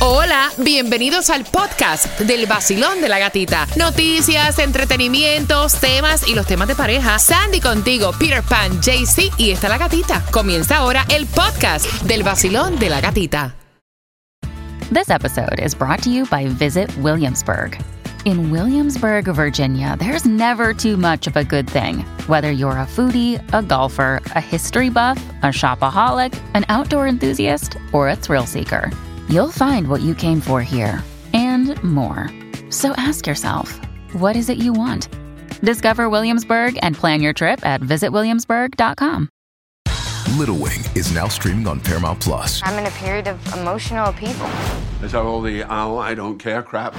Hola, bienvenidos al podcast del vacilón de la gatita. Noticias, entretenimientos, temas y los temas de pareja. Sandy contigo, Peter Pan, JC y está la gatita. Comienza ahora el podcast del vacilón de la gatita. This episode is brought to you by Visit Williamsburg. In Williamsburg, Virginia, there's never too much of a good thing. Whether you're a foodie, a golfer, a history buff, a shopaholic, an outdoor enthusiast, or a thrill seeker, you'll find what you came for here and more. So ask yourself, what is it you want? Discover Williamsburg and plan your trip at visitwilliamsburg.com. Little Wing is now streaming on Paramount Plus. I'm in a period of emotional upheaval. Is that all the oh, I don't care crap?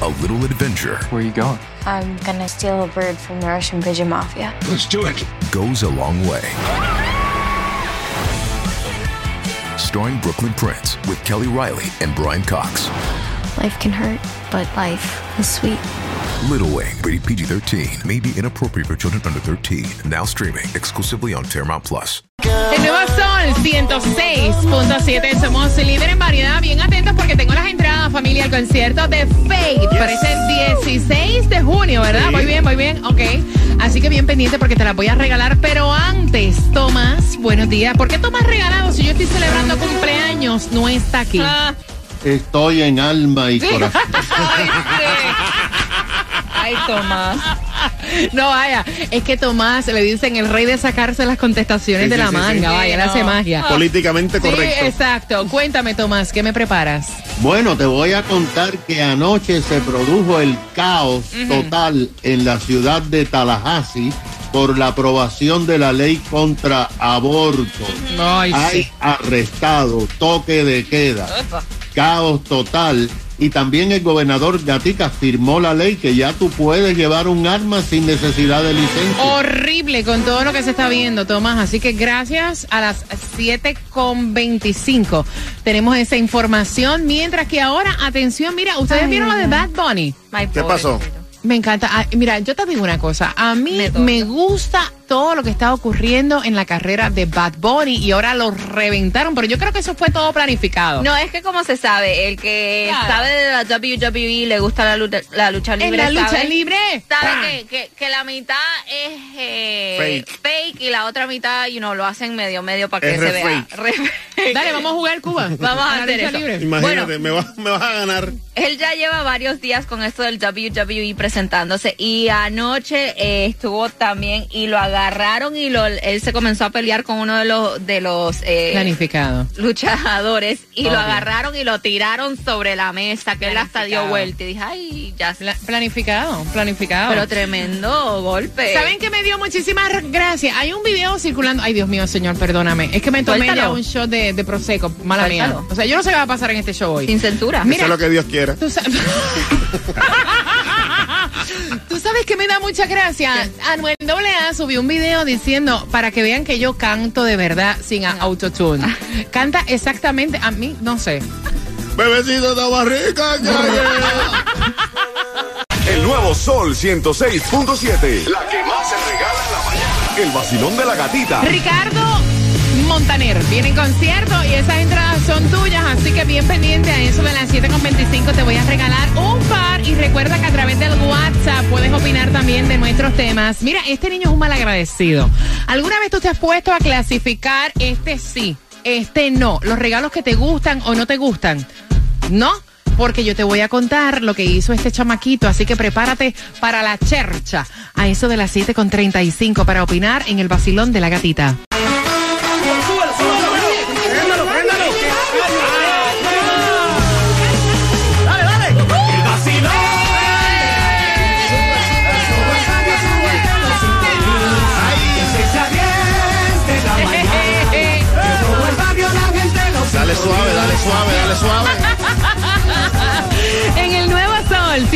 A little adventure Where are you going? I'm gonna steal a bird from the Russian pigeon mafia. Let's do it. goes a long way. Starring Brooklyn Prince with Kelly Riley and Brian Cox. Life can hurt, but life is sweet. Little Wing, rated PG 13, may be inappropriate for children under 13. Now streaming exclusively on Paramount Plus. Sol 106.7. Somos líder en variedad. Bien atentos porque tengo las entradas, familia, al concierto de Faith. Parece el 16 de junio, ¿verdad? Muy bien, muy bien. Ok. Así que bien pendiente porque te las voy a regalar. Pero antes, Tomás, buenos días. ¿Por qué Tomás regalado si yo estoy celebrando cumpleaños? No está aquí. Estoy en alma y corazón. Ay, Tomás. No, vaya, es que Tomás le dicen el rey de sacarse las contestaciones Sí, de sí, la sí, sí. manga, vaya, él hace magia. Políticamente Sí, correcto. exacto. Cuéntame, Tomás, ¿qué me preparas? Bueno, te voy a contar que anoche se produjo el caos total en la ciudad de Tallahassee por la aprobación de la ley contra aborto. Ay, Hay arrestado, toque de queda, caos total. Y también el gobernador Gatica firmó la ley que ya tú puedes llevar un arma sin necesidad de licencia. Horrible con todo lo que se está viendo, Tomás. Así que gracias a las 7.25 tenemos esa información. Mientras que ahora, atención, mira, ustedes Ay, vieron lo de. Bad Bunny. ¿Qué pasó? Me encanta. Ah, mira, yo te digo una cosa. A mí me, gusta todo lo que está ocurriendo en la carrera de Bad Bunny y ahora lo reventaron, pero yo creo que eso fue todo planificado. No, es que como se sabe, el que Claro. sabe de la WWE le gusta la lucha, la lucha en libre. la lucha sabe, libre. Sabe que, que, que la mitad es eh, Fake. y la otra mitad, you know, lo hacen medio medio para que Es se vea. Dale, vamos a jugar Cuba. Vamos a hacer eso. libre. Imagínate, me, vas, me vas a ganar. Él ya lleva varios días con esto del WWE presentándose y anoche eh, estuvo también y lo agarraron y lo, él se comenzó a pelear con uno de los de los eh, Planificado. luchadores y Obvio. lo agarraron y lo tiraron sobre la mesa que él hasta dio vuelta y dije ay ya Pla- planificado, planificado. pero tremendo golpe ¿Saben que me dio muchísimas gracias? Hay un video circulando. Ay, Dios mío, señor, perdóname. Es que me tomé Suéltalo. ya un shot de, de Prosecco. Mala mía. Suéltalo. O sea, yo no sé qué va a pasar en este show hoy. sin censura Mira, Eso es lo que Dios quiera. Tú, sa- Tú sabes que me da mucha gracia. Anuel AA subió un video diciendo para que vean que yo canto de verdad sin a- autotune. Canta exactamente a mí, no sé. Bebecito de barrica, El nuevo Sol 106.7. La que más se regala en la mañana. El vacilón de la gatita. Ricardo Montaner viene en concierto y esas entradas son tuyas, así que bien pendiente a eso de las 7.25 te voy a regalar un par y recuerda que a través del WhatsApp puedes opinar también de nuestros temas. Mira, este niño es un malagradecido. ¿Alguna vez tú te has puesto a clasificar este sí, este no, los regalos que te gustan o no te gustan? ¿No? Porque yo te voy a contar lo que hizo este chamaquito, así que prepárate para la chercha a eso de las 7.35 para opinar en el vacilón de la gatita.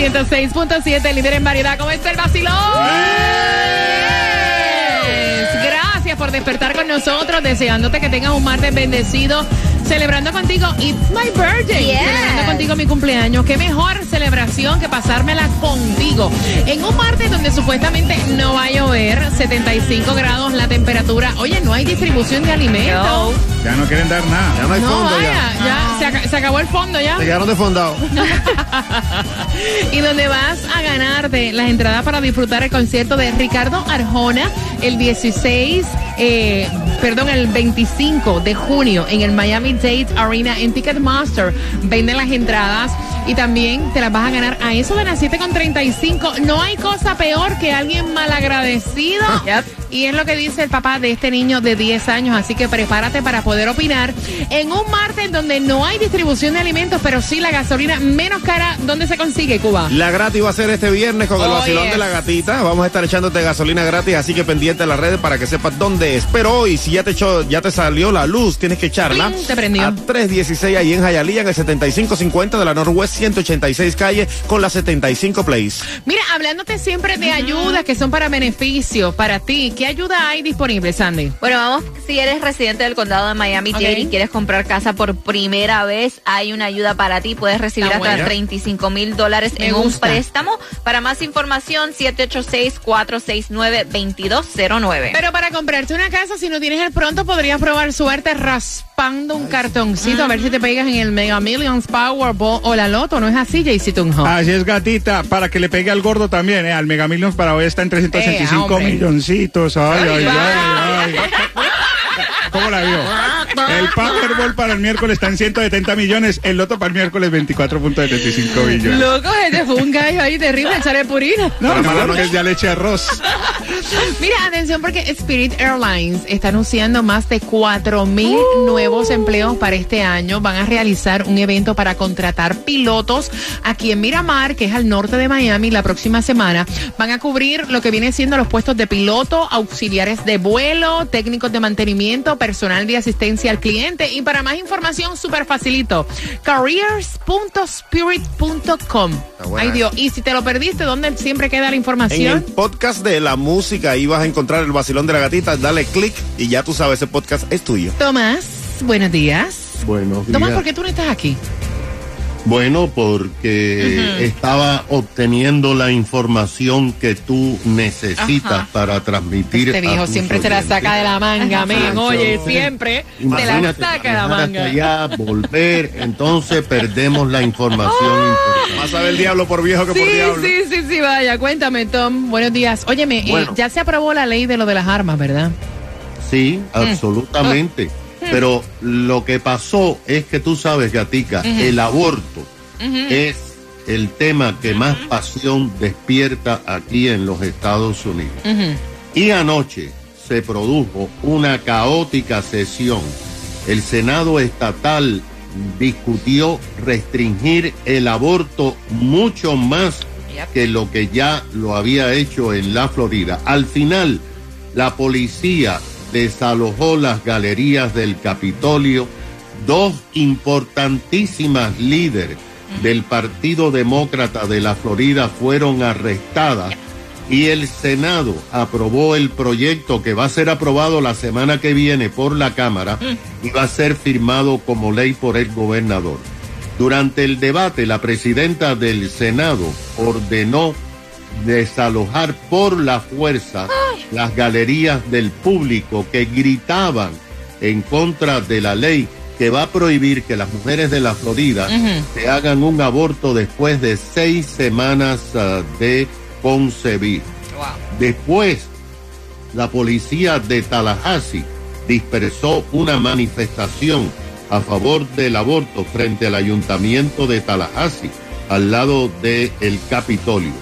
106.7, líder en variedad. ¿Cómo está el vacilón? Gracias por despertar con nosotros, deseándote que tengas un martes bendecido, celebrando contigo It's My Birthday, Yes. celebrando contigo mi cumpleaños. Qué mejor celebración que pasármela contigo. En un martes donde supuestamente no va a llover, 75 grados la temperatura. Oye, no hay distribución de alimentos. Ya no quieren dar nada. Ya no hay No, fondo vaya, ya. ya, se, aca- se acabó el fondo ya. Se quedaron desfondados. y donde vas a ganarte las entradas para disfrutar el concierto de Ricardo Arjona el 16, eh, perdón, el 25 de junio en el Miami Dade Arena en Ticketmaster. Venden las entradas y también te las vas a ganar a eso de las 7.35. No hay cosa peor que alguien malagradecido. Y es lo que dice el papá de este niño de 10 años, así que prepárate para poder opinar en un martes donde no hay distribución de alimentos, pero sí la gasolina menos cara. ¿Dónde se consigue, Cuba? La gratis va a ser este viernes con el Oh, vacilón yes. de la gatita. Vamos a estar echándote gasolina gratis, así que pendiente de las redes para que sepas dónde es. Pero hoy, si ya te echó, ya te salió la luz, tienes que echarla Pling, te prendió. a 316 ahí en Jayalía, en el 7550 de la Northwest 186 calle con la 75 Place. Mira, hablándote siempre de ayudas que son para beneficio para ti. ¿Qué ayuda hay disponible, Sandy? Bueno, vamos, si eres residente del condado de Miami-Dade y quieres comprar casa por primera vez, hay una ayuda para ti. Puedes recibir Está hasta buena. 35 mil dólares en un préstamo. Para más información, 786-469-2209. Pero para comprarte una casa, si no tienes el pronto, podrías probar suerte raspando un cartoncito a ver si te pegas en el Mega Millions Powerball o la Loto. ¿No es así, Jaycee Tunjo? Así es, gatita, para que le pegue al gordo también, ¿eh? Al Mega Millions para hoy está en 365 Eh, milloncitos. Ay, ay, ay, ay. ¿Cómo la vio? El Powerball para el miércoles está en 170 millones, el Loto para el miércoles 24.75 millones. Loco, este fue un gallo ahí terrible, echarle purina. No, no, que ya le eché arroz. Mira, atención porque Spirit Airlines está anunciando más de 4 mil nuevos empleos para este año. Van a realizar un evento para contratar pilotos aquí en Miramar, que es al norte de Miami, la próxima semana. Van a cubrir lo que viene siendo los puestos de piloto, auxiliares de vuelo, técnicos de mantenimiento, personal de asistencia al cliente. Y para más información, súper facilito, careers.spirit.com. Ay Dios, y si te lo perdiste, ¿dónde siempre queda la En información? el podcast de la música, ahí vas a encontrar el vacilón de la gatita. Dale click y ya tú sabes, ese podcast es tuyo. Tomás, buenos días. Buenos días. Tomás, ¿por qué tú no estás aquí? Bueno, porque estaba obteniendo la información que tú necesitas Ajá. para transmitir. Este viejo siempre se la saca de la manga, men. Oye, siempre te la saca de la manga. allá, volver, entonces perdemos la información importante. Vas a ver el diablo por viejo que por Sí, diablo. sí, sí, sí, vaya. Cuéntame, Tom. Buenos días. Óyeme, eh, Bueno. ya se aprobó la ley de lo de las armas, ¿verdad? Sí, absolutamente. Pero lo que pasó es que tú sabes, Gatica, el aborto es el tema que más pasión despierta aquí en los Estados Unidos. Y anoche se produjo una caótica sesión. El Senado estatal discutió restringir el aborto mucho más que lo que ya lo había hecho en la Florida. Al final, la policía desalojó las galerías del Capitolio. Dos importantísimas líderes del Partido Demócrata de la Florida fueron arrestadas y el Senado aprobó el proyecto que va a ser aprobado la semana que viene por la Cámara y va a ser firmado como ley por el gobernador. Durante el debate, la presidenta del Senado ordenó desalojar por la fuerza las galerías del público que gritaban en contra de la ley que va a prohibir que las mujeres de la Florida se hagan un aborto después de seis semanas ah, de concebir. Después, la policía de Tallahassee dispersó una manifestación a favor del aborto frente al ayuntamiento de Tallahassee, al lado del el Capitolio.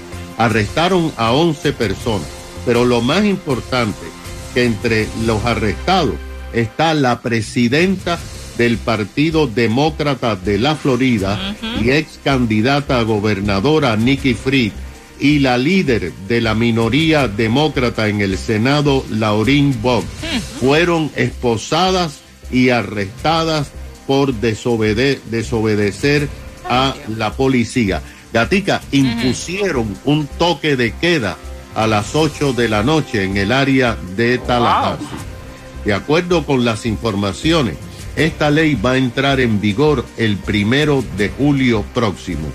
Arrestaron a 11 personas, pero lo más importante, que entre los arrestados está la presidenta del Partido Demócrata de la Florida y ex candidata a gobernadora Nikki Fried y la líder de la minoría demócrata en el Senado, Lauren Bob, fueron esposadas y arrestadas por desobede- desobedecer a la policía. Gatica, impusieron un toque de queda a las 8 de la noche en el área de Tallahassee. De acuerdo con las informaciones, esta ley va a entrar en vigor el primero de julio próximo.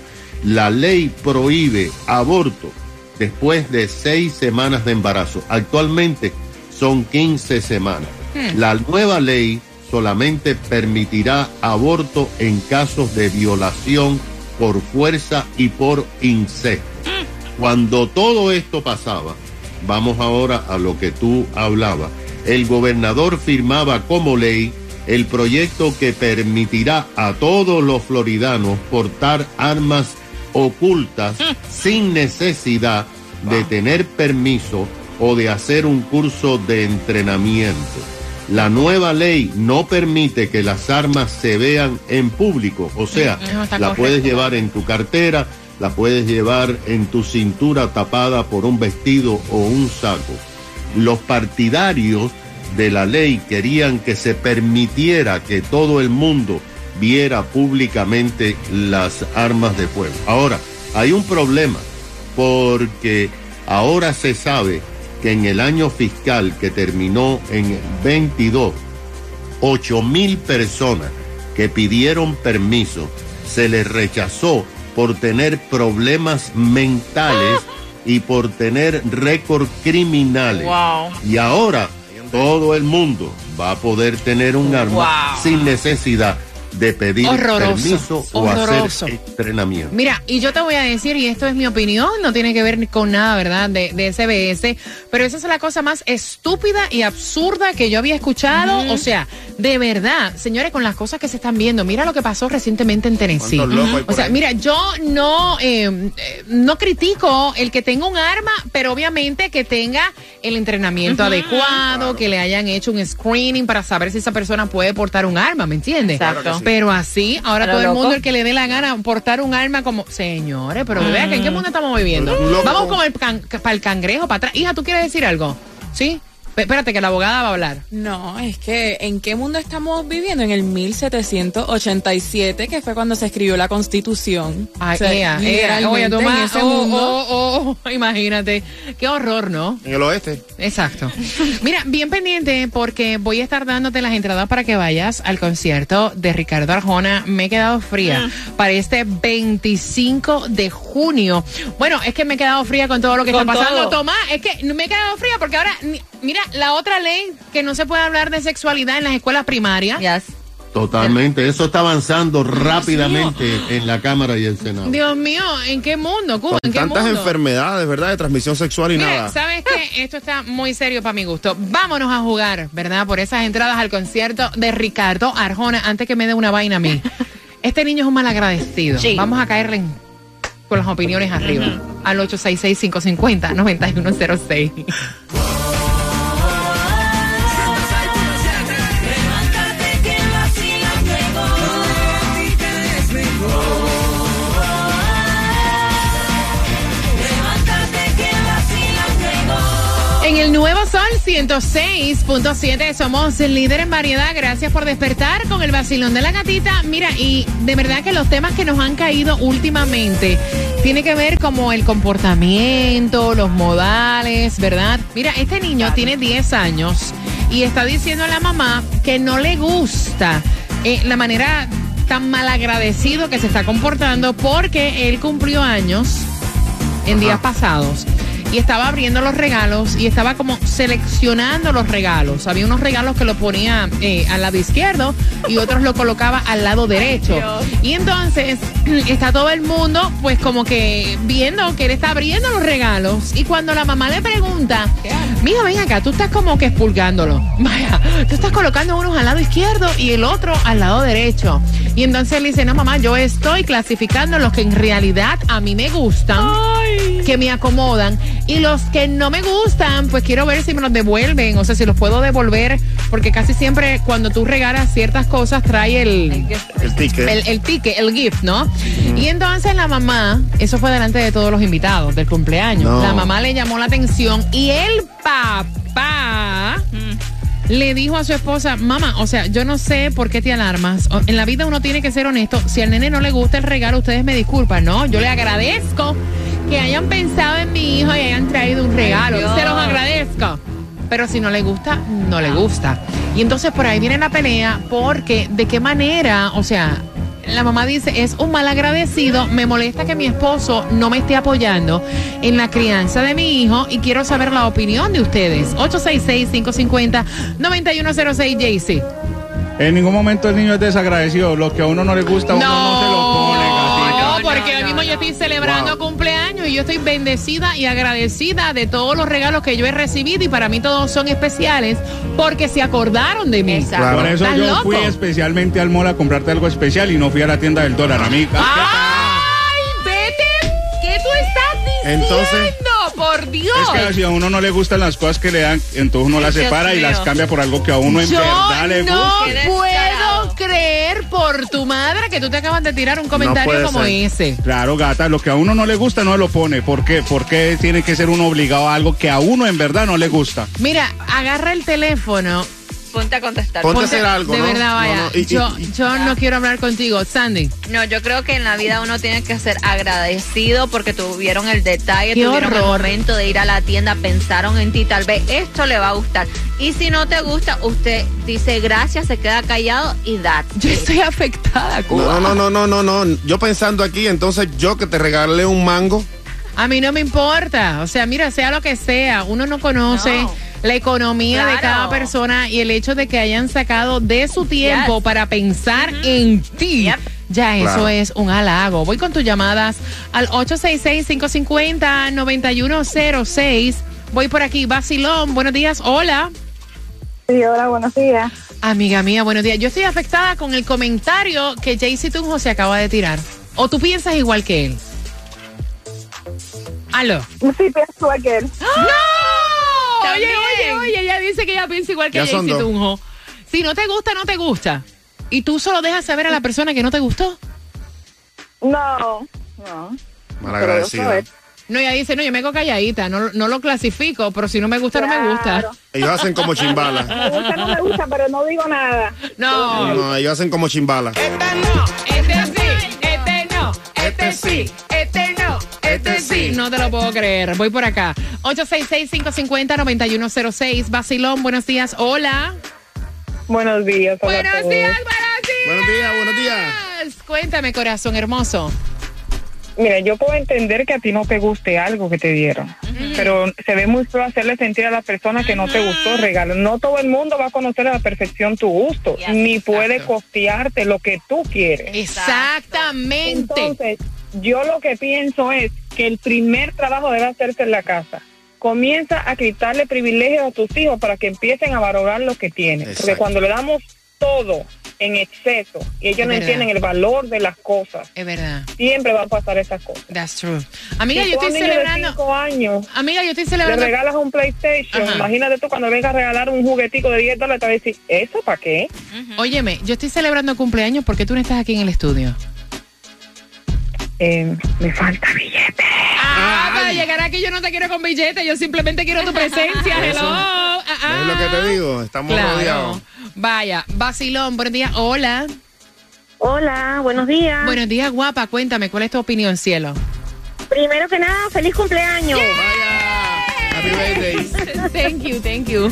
la ley prohíbe aborto después de seis semanas de embarazo. Actualmente son 15 semanas. Hmm. La nueva ley solamente permitirá aborto en casos de violación por fuerza y por incesto. Cuando todo esto pasaba, vamos ahora a lo que tú hablabas, el gobernador firmaba como ley el proyecto que permitirá a todos los floridanos portar armas ocultas sin necesidad de tener permiso o de hacer un curso de entrenamiento. La nueva ley no permite que las armas se vean en público, o sea, la correcto. puedes llevar en tu cartera, la puedes llevar en tu cintura tapada por un vestido o un saco. Los partidarios de la ley querían que se permitiera que todo el mundo viera públicamente las armas de fuego. Ahora, hay un problema, porque ahora se sabe que en el año fiscal que terminó en el 22, 8 mil personas que pidieron permiso se les rechazó por tener problemas mentales y por tener récord criminales. Wow. Y ahora todo el mundo va a poder tener un arma Wow. sin necesidad de pedir Horroroso, permiso o horroroso. hacer entrenamiento. Mira, y yo te voy a decir, y esto es mi opinión, no tiene que ver con nada, ¿verdad?, de, de SBS, pero esa es la cosa más estúpida y absurda que yo había escuchado. O sea, de verdad, señores, con las cosas que se están viendo, mira lo que pasó recientemente en Tennessee. ¿Cuántos locos hay por O sea, ahí? mira, yo no, eh, eh, no critico el que tenga un arma, pero obviamente que tenga el entrenamiento adecuado, que le hayan hecho un screening para saber si esa persona puede portar un arma, ¿me entiendes? Exacto. Pero así, ahora todo el mundo el que le dé la gana portar un arma como, señores, pero vean que en qué mundo estamos viviendo. Vamos como- con el can- para el cangrejo, para atrás. Hija, ¿tú quieres decir algo? ¿Sí? Espérate, que la abogada va a hablar. No, es que ¿en qué mundo estamos viviendo? En el 1787, que fue cuando se escribió la Constitución. Ay, O sea, ea, ea, oye, tú en ese oh, mundo. oh, oh, imagínate. Qué horror, ¿no? En el oeste. Exacto. Mira, bien pendiente porque voy a estar dándote las entradas para que vayas al concierto de Ricardo Arjona. Me he quedado fría para este 25 de junio. Bueno, es que me he quedado fría con todo lo que Con está pasando. todo. Tomás, es que me he quedado fría porque ahora, ni- mira, la otra ley que no se puede hablar de sexualidad en las escuelas primarias. Yes. Totalmente, eso está avanzando rápidamente en la Cámara y el Senado. Dios mío, ¿en qué mundo, Cuba? Con ¿En qué tantas mundo? enfermedades, ¿verdad? De transmisión sexual y Mira, nada. ¿sabes qué? Esto está muy serio para mi gusto. Vámonos a jugar, ¿verdad? Por esas entradas al concierto de Ricardo Arjona, antes que me dé una vaina a mí. Este niño es un malagradecido. Sí. Vamos a caerle en- con las opiniones arriba. Al 866-550-9106. el nuevo Sol 106.7 somos el líder en variedad. Gracias por despertar con el vacilón de la gatita. Mira, y de verdad que los temas que nos han caído últimamente tiene que ver como el comportamiento, los modales, ¿verdad? Mira, este niño tiene 10 años y está diciendo a la mamá que no le gusta eh, la manera tan malagradecido que se está comportando porque él cumplió años en días pasados y estaba abriendo los regalos y estaba como seleccionando los regalos. Había unos regalos que lo ponía eh, al lado izquierdo y otros lo colocaba al lado derecho. Y entonces está todo el mundo pues como que viendo que él está abriendo los regalos y cuando la mamá le pregunta, mira, ven acá, tú estás como que expulgándolo. Vaya, tú estás colocando unos al lado izquierdo y el otro al lado derecho. Y entonces él dice, no mamá, yo estoy clasificando los que en realidad a mí me gustan, que me acomodan, y los que no me gustan, pues quiero ver si me los devuelven, o sea, si los puedo devolver, porque casi siempre cuando tú regalas ciertas cosas trae el... El ticket. El, el ticket, el gift, ¿no? Y entonces la mamá, eso fue delante de todos los invitados del cumpleaños, No. la mamá le llamó la atención y el papá le dijo a su esposa, mamá, o sea, yo no sé por qué te alarmas. En la vida uno tiene que ser honesto. Si al nene no le gusta el regalo, ustedes me disculpan, ¿no? Yo le agradezco que hayan pensado en mi hijo y hayan traído un regalo. Dios. Se los agradezco. Pero si no le gusta, no le gusta. Y entonces por ahí viene la pelea porque de qué manera, o sea, la mamá dice, es un mal agradecido, me molesta que mi esposo no me esté apoyando en la crianza de mi hijo y quiero saber la opinión de ustedes. 866-550-9106 JC. En ningún momento el niño es desagradecido. Lo que a uno no le gusta, a uno no, se lo estoy celebrando cumpleaños y yo estoy bendecida y agradecida de todos los regalos que yo he recibido y para mí todos son especiales porque se acordaron de mí. Por eso ¿Estás yo loco? fui especialmente al mall a comprarte algo especial y no fui a la tienda del dólar, amiga. ¡Ay, vete! ¿Qué tú estás diciendo? Entonces- por Dios. Es que si a uno no le gustan las cosas que le dan, entonces uno las Dios separa y mío. las cambia por algo que a uno en Yo verdad le no gusta. puedo creer por tu madre que tú te acabas de tirar un comentario como ser. ese. Claro, gata, lo que a uno no le gusta no lo pone. ¿Por qué? ¿Por qué tiene que ser uno obligado a algo que a uno en verdad no le gusta? Mira, agarra el teléfono. Ponte a contestar. Ponte a hacer algo, De ¿no? verdad, vaya. No, no, y- y- yo yo no quiero hablar contigo. Sandy. No, yo creo que en la vida uno tiene que ser agradecido porque tuvieron el detalle, Qué tuvieron el momento de ir a la tienda, pensaron en ti, tal vez esto le va a gustar. Y si no te gusta, usted dice gracias, se queda callado y da. Yo estoy afectada, No, no, no, no, no, no. Yo pensando aquí, entonces yo que te regalé un mango. A mí no me importa. O sea, mira, sea lo que sea, uno no conoce la economía de cada persona y el hecho de que hayan sacado de su tiempo para pensar en ti. Ya eso es un halago. Voy con tus llamadas al 866-550-9106. Voy por aquí, Basilón. Buenos días. Hola. Sí, hola, buenos días. Amiga mía, buenos días. Yo estoy afectada con el comentario que Jaycee Tunjo se acaba de tirar. ¿O tú piensas igual que él? Aló. Sí, pienso igual que él. ¡No! Oye, dice que ella piensa igual que Jaycee. Tunjo. Si no te gusta, no te gusta. Y tú solo dejas saber a la persona que no te gustó. No, no. Malagradecida. No, ella dice, no, yo me quedo calladita, no, no lo clasifico, pero si no me gusta, no me gusta. Ellos hacen como chimbala. Me gusta, no me gusta, pero no digo nada. No. No, ellos hacen como chimbala. Este sí, este no, este sí, este no, este sí. No te lo puedo creer. Voy por acá. 866-550-9106. Basilón, buenos días. Hola. Buenos días. hola Buenos todos. días, buenos días. Buenos días, buenos días. Cuéntame, corazón hermoso. Mira, yo puedo entender que a ti no te guste algo que te dieron, pero se ve muy feo hacerle sentir a la persona que no te gustó el regalo. No todo el mundo va a conocer a la perfección tu gusto, ni puede costearte lo que tú quieres. Exactamente. Entonces, yo lo que pienso es que el primer trabajo debe hacerse en la casa. Comienza a quitarle privilegios a tus hijos para que empiecen a valorar lo que tienen. Porque cuando le damos todo en exceso y ellos Es no verdad. entienden el valor de las cosas, Es verdad. siempre van a pasar esas cosas. That's true. Amiga, Si yo estoy de celebrando. cinco años Amiga, yo estoy le celebrando. regalas un PlayStation, Ajá. imagínate tú cuando vengas a regalar un juguetico de 10 dólares, te vas a decir, ¿eso para qué? Óyeme, yo estoy celebrando cumpleaños porque tú no estás aquí en el estudio. Eh, me falta billete. Ah, para llegar aquí yo no te quiero con billete, yo simplemente quiero tu presencia. Hello. Ah, ah. Es lo que te digo, estamos Claro. rodeados. Vaya, Basilón, buenos días. Hola. Hola, buenos días. Buenos días, guapa. Cuéntame, ¿cuál es tu opinión, cielo? Primero que nada, feliz cumpleaños. Happy birthday. thank you, thank you.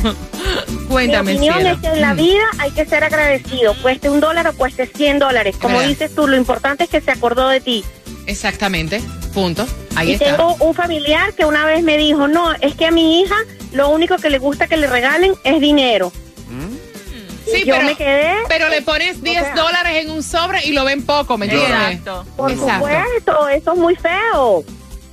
Cuéntame, Mi opinión cielo. es que en la vida hay que ser agradecido, cueste un dólar o cueste 100 dólares. Como ¿Verdad? dices tú, lo importante es que se acordó de ti. Exactamente. Punto. Ahí y está. tengo un familiar que una vez me dijo, no, es que a mi hija lo único que le gusta que le regalen es dinero. Sí, yo pero, me quedé. pero le pones 10 dólares en un sobre y lo ven poco, ¿me entiendes? Por Exacto. supuesto, eso es muy feo.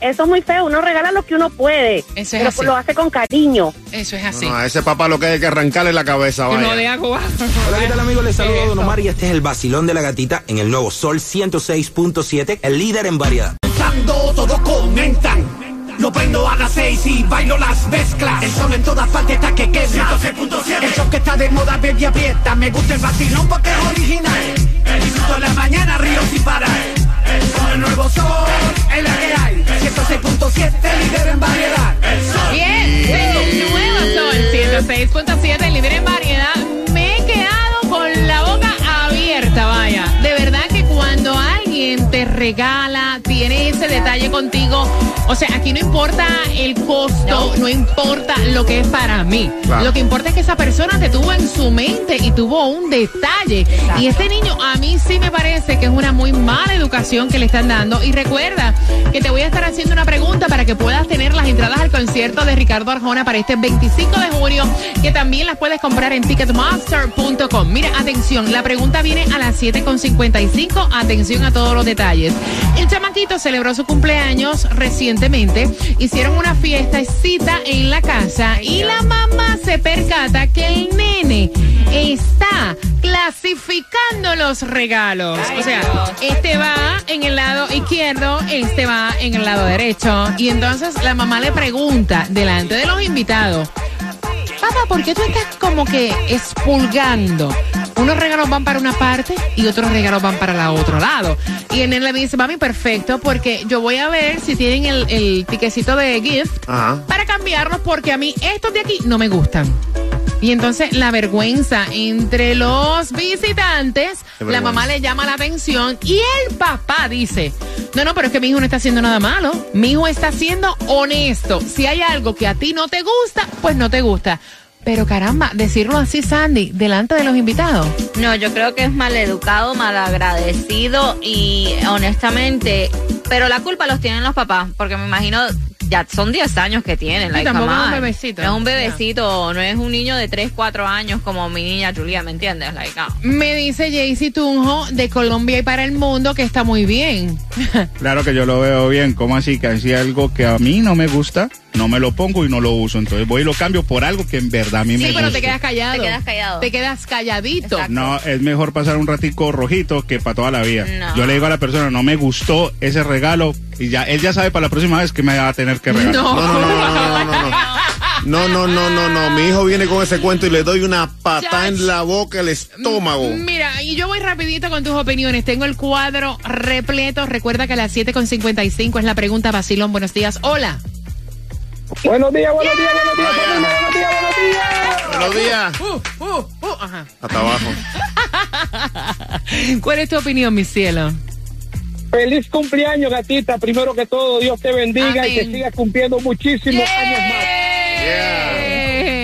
Eso es muy feo. Uno regala lo que uno puede. Eso es pero así. lo hace con cariño. Eso es No, así. no, a ese papá lo que hay que arrancarle la cabeza, vaya. de agua. Hola, ¿qué tal amigos? Les saludo Don Omar y este es el vacilón de la gatita en el nuevo Sol 106.7, el líder en variedad. Cuando todos comentan. Lo prendo a las seis y bailo las mezclas. El sol en todas partes está que quema. 106.7. El show que está de moda, baby, aprieta. Me gusta el vacilón porque es original. El disfruto en la mañana, río sin parar. El nuevo sol, es la que hay. 106.7, líder en variedad. El sol. Bien, el nuevo sol 106.7, líder en variedad. Me he quedado con la boca abierta, vaya. De verdad que cuando alguien te regala, tiene detalle contigo. O sea, aquí no importa el costo, no, importa lo que es para mí. Claro. Lo que importa es que esa persona te tuvo en su mente y tuvo un detalle. Y este niño a mí sí me parece que es una muy mala educación que le están dando. Y recuerda que te voy a estar haciendo una pregunta para que puedas tener las entradas al concierto de Ricardo Arjona para este 25 de junio, que también las puedes comprar en ticketmaster.com. Mira, atención, la pregunta viene a las 7.55. Atención a todos los detalles. El chamaquito celebró su cumpleaños recientemente. Hicieron una fiestecita en la casa y la mamá se percata que el nene está clasificando los regalos. O sea, este va en el lado izquierdo, este va en el lado derecho. Y entonces la mamá le pregunta delante de los invitados, papá, ¿por qué tú estás como que expulgando? Unos regalos van para una parte y otros regalos van para el otro lado. Y el nene le dice, mami, perfecto, porque yo voy a ver si tienen el, el tiquecito de gift Ajá. para cambiarlos porque a mí estos de aquí no me gustan. Y entonces la vergüenza entre los visitantes, la mamá le llama la atención y el papá dice, no, no, pero es que mi hijo no está haciendo nada malo, mi hijo está siendo honesto. Si hay algo que a ti no te gusta, pues no te gusta. Pero caramba, decirlo así, Sandy, delante de los invitados. No, yo creo que es maleducado, malagradecido y honestamente, pero la culpa los tienen los papás, porque me imagino ya son 10 años que tienen, Sí, like, tampoco es un bebecito. No es un bebecito, no es un niño de 3, 4 años como mi niña Julia, ¿me entiendes? Like. Me dice Jaycee Tunjo de Colombia y para el mundo que está muy bien. Claro que yo lo veo bien. ¿Cómo así? Que así algo que a mí no me gusta, no me lo pongo y no lo uso. Entonces voy y lo cambio por algo que en verdad a mí me Sí, pero gusta. te quedas callado. Te quedas callado. Te quedas calladito. No, es mejor pasar un ratico rojito que para toda la vida. No. Yo le digo a la persona, no me gustó ese regalo y ya él ya sabe para la próxima vez que me va a tener que regalar. No, no, no, no, no, no, no. No, no, no, no, no. Mi hijo viene con ese cuento y le doy una patada en la boca, el estómago. Mira, y yo voy rapidito con tus opiniones. Tengo el cuadro repleto. Recuerda que a las 7.55 es la pregunta Basilón. Buenos días. Hola. Buenos días, buenos días, buenos días, familia, buenos días, buenos días. Buenos días. Uh, uh, uh, ajá. Hasta abajo. ¿Cuál es tu opinión, mi cielo? Feliz cumpleaños, gatita. Primero que todo, Dios te bendiga y que sigas cumpliendo muchísimos años más.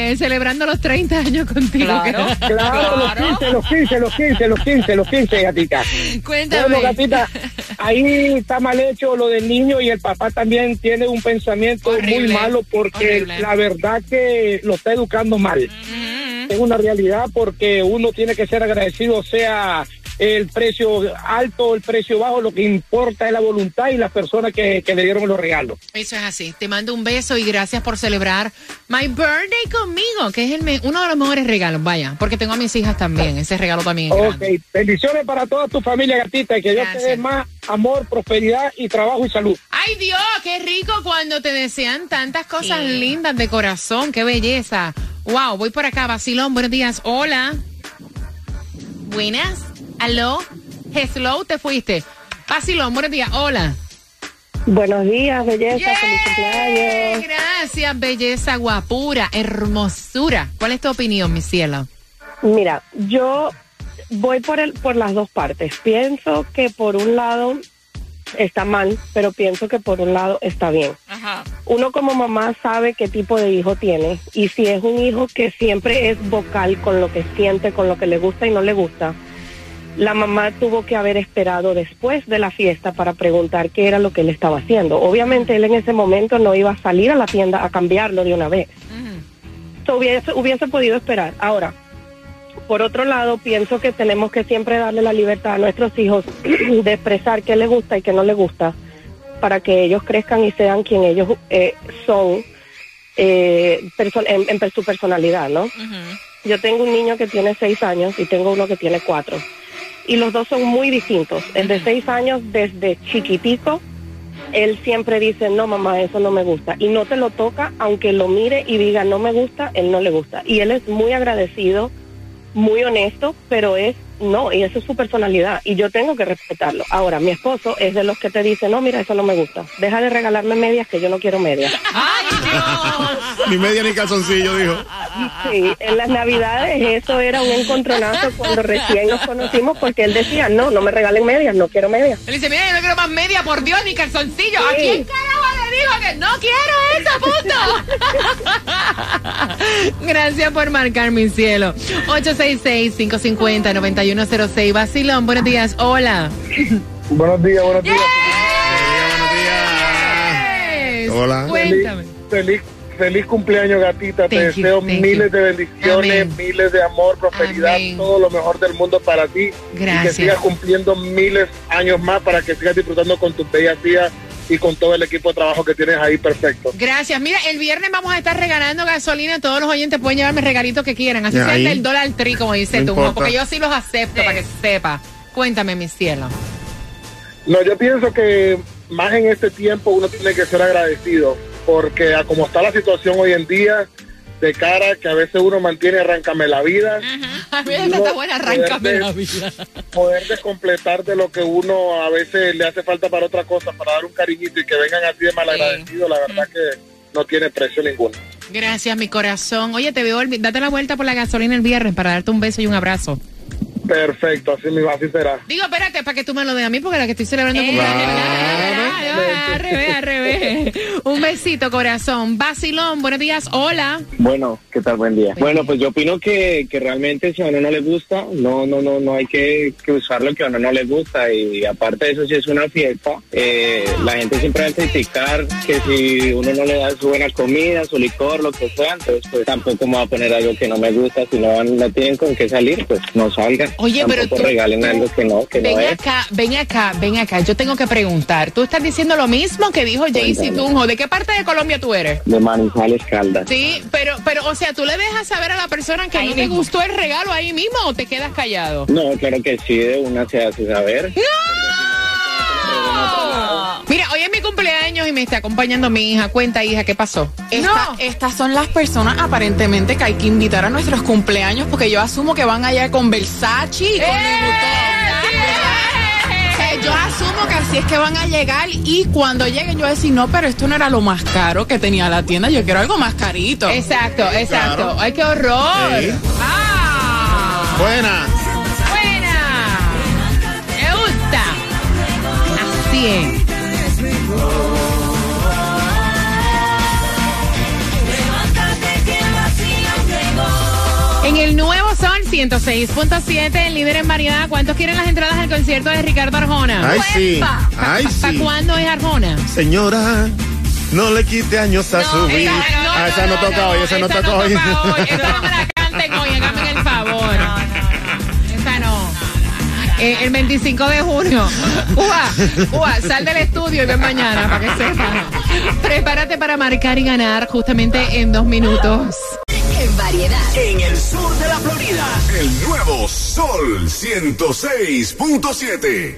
Eh, celebrando los 30 años contigo. Claro, claro, los 15, los 15, los 15, los 15, los 15, gatita. Cuéntame. Bueno, gatita, ahí está mal hecho lo del niño y el papá también tiene un pensamiento muy malo porque horrible. la verdad que lo está educando mal. Es una realidad porque uno tiene que ser agradecido, sea el precio alto el precio bajo, lo que importa es la voluntad y las personas que, que le dieron los regalos. Eso es así. Te mando un beso y gracias por celebrar my birthday conmigo, que es el me- uno de los mejores regalos. Vaya, porque tengo a mis hijas también. Ese regalo también es grande. Ok, bendiciones para toda tu familia, gatita, y que Dios te dé más amor, prosperidad y trabajo y salud. Ay Dios, qué rico cuando te desean tantas cosas lindas de corazón, qué belleza. Wow, voy por acá, Basilón, buenos días. Hola. Buenas. Aló. Hello, te fuiste. Basilón, buenos días. Hola. Buenos días, belleza, feliz cumpleaños. Gracias, belleza, guapura, hermosura. ¿Cuál es tu opinión, mi cielo? Mira, yo voy por el, por las dos partes. Pienso que por un lado está mal, pero pienso que por un lado está bien. Uno como mamá sabe qué tipo de hijo tiene y si es un hijo que siempre es vocal con lo que siente, con lo que le gusta y no le gusta, la mamá tuvo que haber esperado después de la fiesta para preguntar qué era lo que él estaba haciendo. Obviamente él en ese momento no iba a salir a la tienda a cambiarlo de una vez. So, hubiese, hubiese podido esperar. Ahora, por otro lado, pienso que tenemos que siempre darle la libertad a nuestros hijos de expresar qué les gusta y qué no les gusta para que ellos crezcan y sean quien ellos eh, son eh, en su personalidad, ¿no? Yo tengo un niño que tiene seis años y tengo uno que tiene cuatro. Y los dos son muy distintos. El de seis años, desde chiquitico, él siempre dice, no mamá, eso no me gusta. Y no te lo toca, aunque lo mire y diga, no me gusta, él no le gusta. Y él es muy agradecido, muy honesto, pero es, no, y eso es su personalidad. Y yo tengo que respetarlo. Ahora, mi esposo es de los que te dice, no, mira, eso no me gusta. Deja de regalarme medias, que yo no quiero medias. ni media ni calzoncillo, dijo. Sí, en las navidades eso era un encontronazo cuando recién nos conocimos porque él decía, no, no me regalen medias, no quiero medias. Él dice, mira, yo no quiero más media, por Dios, ni calzoncillo. ¿A quién carajo le dijo que no quiero eso, punto? Gracias por marcar mi cielo. 866-550-9106. Basilón, buenos días. Hola. Buenos días, buenos días. Hola. Cuéntame. Feliz, feliz cumpleaños, gatita. Te Thank you, deseo miles you. de bendiciones, Amén. miles de amor, prosperidad, Amén. todo lo mejor del mundo para ti. Y que Gracias. sigas cumpliendo miles años más para que sigas disfrutando con tus bellas días y con todo el equipo de trabajo que tienes ahí perfecto. Gracias. Mira, el viernes vamos a estar regalando gasolina. Todos los oyentes pueden llevarme regalitos que quieran. Así sea del dólar tri, como dice No tú, importa. porque yo sí los acepto para que sepa. Cuéntame, mi cielo. No, yo pienso que más en este tiempo uno tiene que ser agradecido, porque a como está la situación hoy en día, de cara que a veces uno mantiene arráncame la vida, A mí está buena, arráncame poder la vida. poder descompletar de lo que uno a veces le hace falta para otra cosa, para dar un cariñito y que vengan así de malagradecidos, la verdad que no tiene precio ninguno. Gracias, mi corazón. Oye, te veo, date la vuelta por la gasolina el viernes para darte un beso y un abrazo. Perfecto, así mismo, así será. Digo, espérate, para que tú me lo des a mí, porque la que estoy celebrando cumpleaños. Al revés, al revés. Un besito, corazón. Basilón, buenos días. Hola. Bueno, ¿qué tal? Buen día. Bueno, pues yo opino que, que realmente si a uno no le gusta, no, no, no, no hay que, que usar lo que a uno no le gusta y aparte de eso, si es una fiesta, eh, la gente siempre va a criticar que si uno no le da su buena comida, su licor, lo que sea, entonces pues tampoco me va a poner algo que no me gusta, si no, van- no tienen con qué salir, pues no salgan. Oye, pero tú- regalen algo que no, que no Ven es. acá, ven acá, ven acá. Yo tengo que preguntar. Tú estás diciendo lo mismo que dijo Jaycee. Tunjo. ¿De qué parte de Colombia tú eres? De Manizales Caldas. Sí, pero, pero, o sea, ¿tú le dejas saber a la persona que no te gustó el regalo ahí mismo o te quedas callado? No, claro que sí, de una se hace saber. Mira, hoy es mi cumpleaños y me está acompañando mi hija. Cuenta, hija, ¿qué pasó? Esta- Estas son las personas aparentemente que hay que invitar a nuestros cumpleaños porque yo asumo que van allá con Versace y con sea, Yo asumo que así es que van a llegar y cuando lleguen yo voy a decir, no, pero esto no era lo más caro que tenía la tienda, yo quiero algo más carito. Exacto, exacto. ¡Ay, qué horror! Sí. ¡Ah! Buena. ¡Buena! ¡Me gusta! Así es. 106.7, el líder en variedad. ¿Cuántos quieren las entradas al concierto de Ricardo Arjona? Ay, sí. Ay, ¿Para sí. cuándo es Arjona? Señora, no le quite años a su vida. Ah, esa no toca hoy, esa no toca hoy. Esta no me la canten hoy, háganme el favor. Esa no. Eh, el 25 de junio. Ua, ua, sal del estudio y ven mañana para que sepas. Prepárate para marcar y ganar justamente en dos minutos. En variedad. En el sur de la Florida. El nuevo Sol 106.7.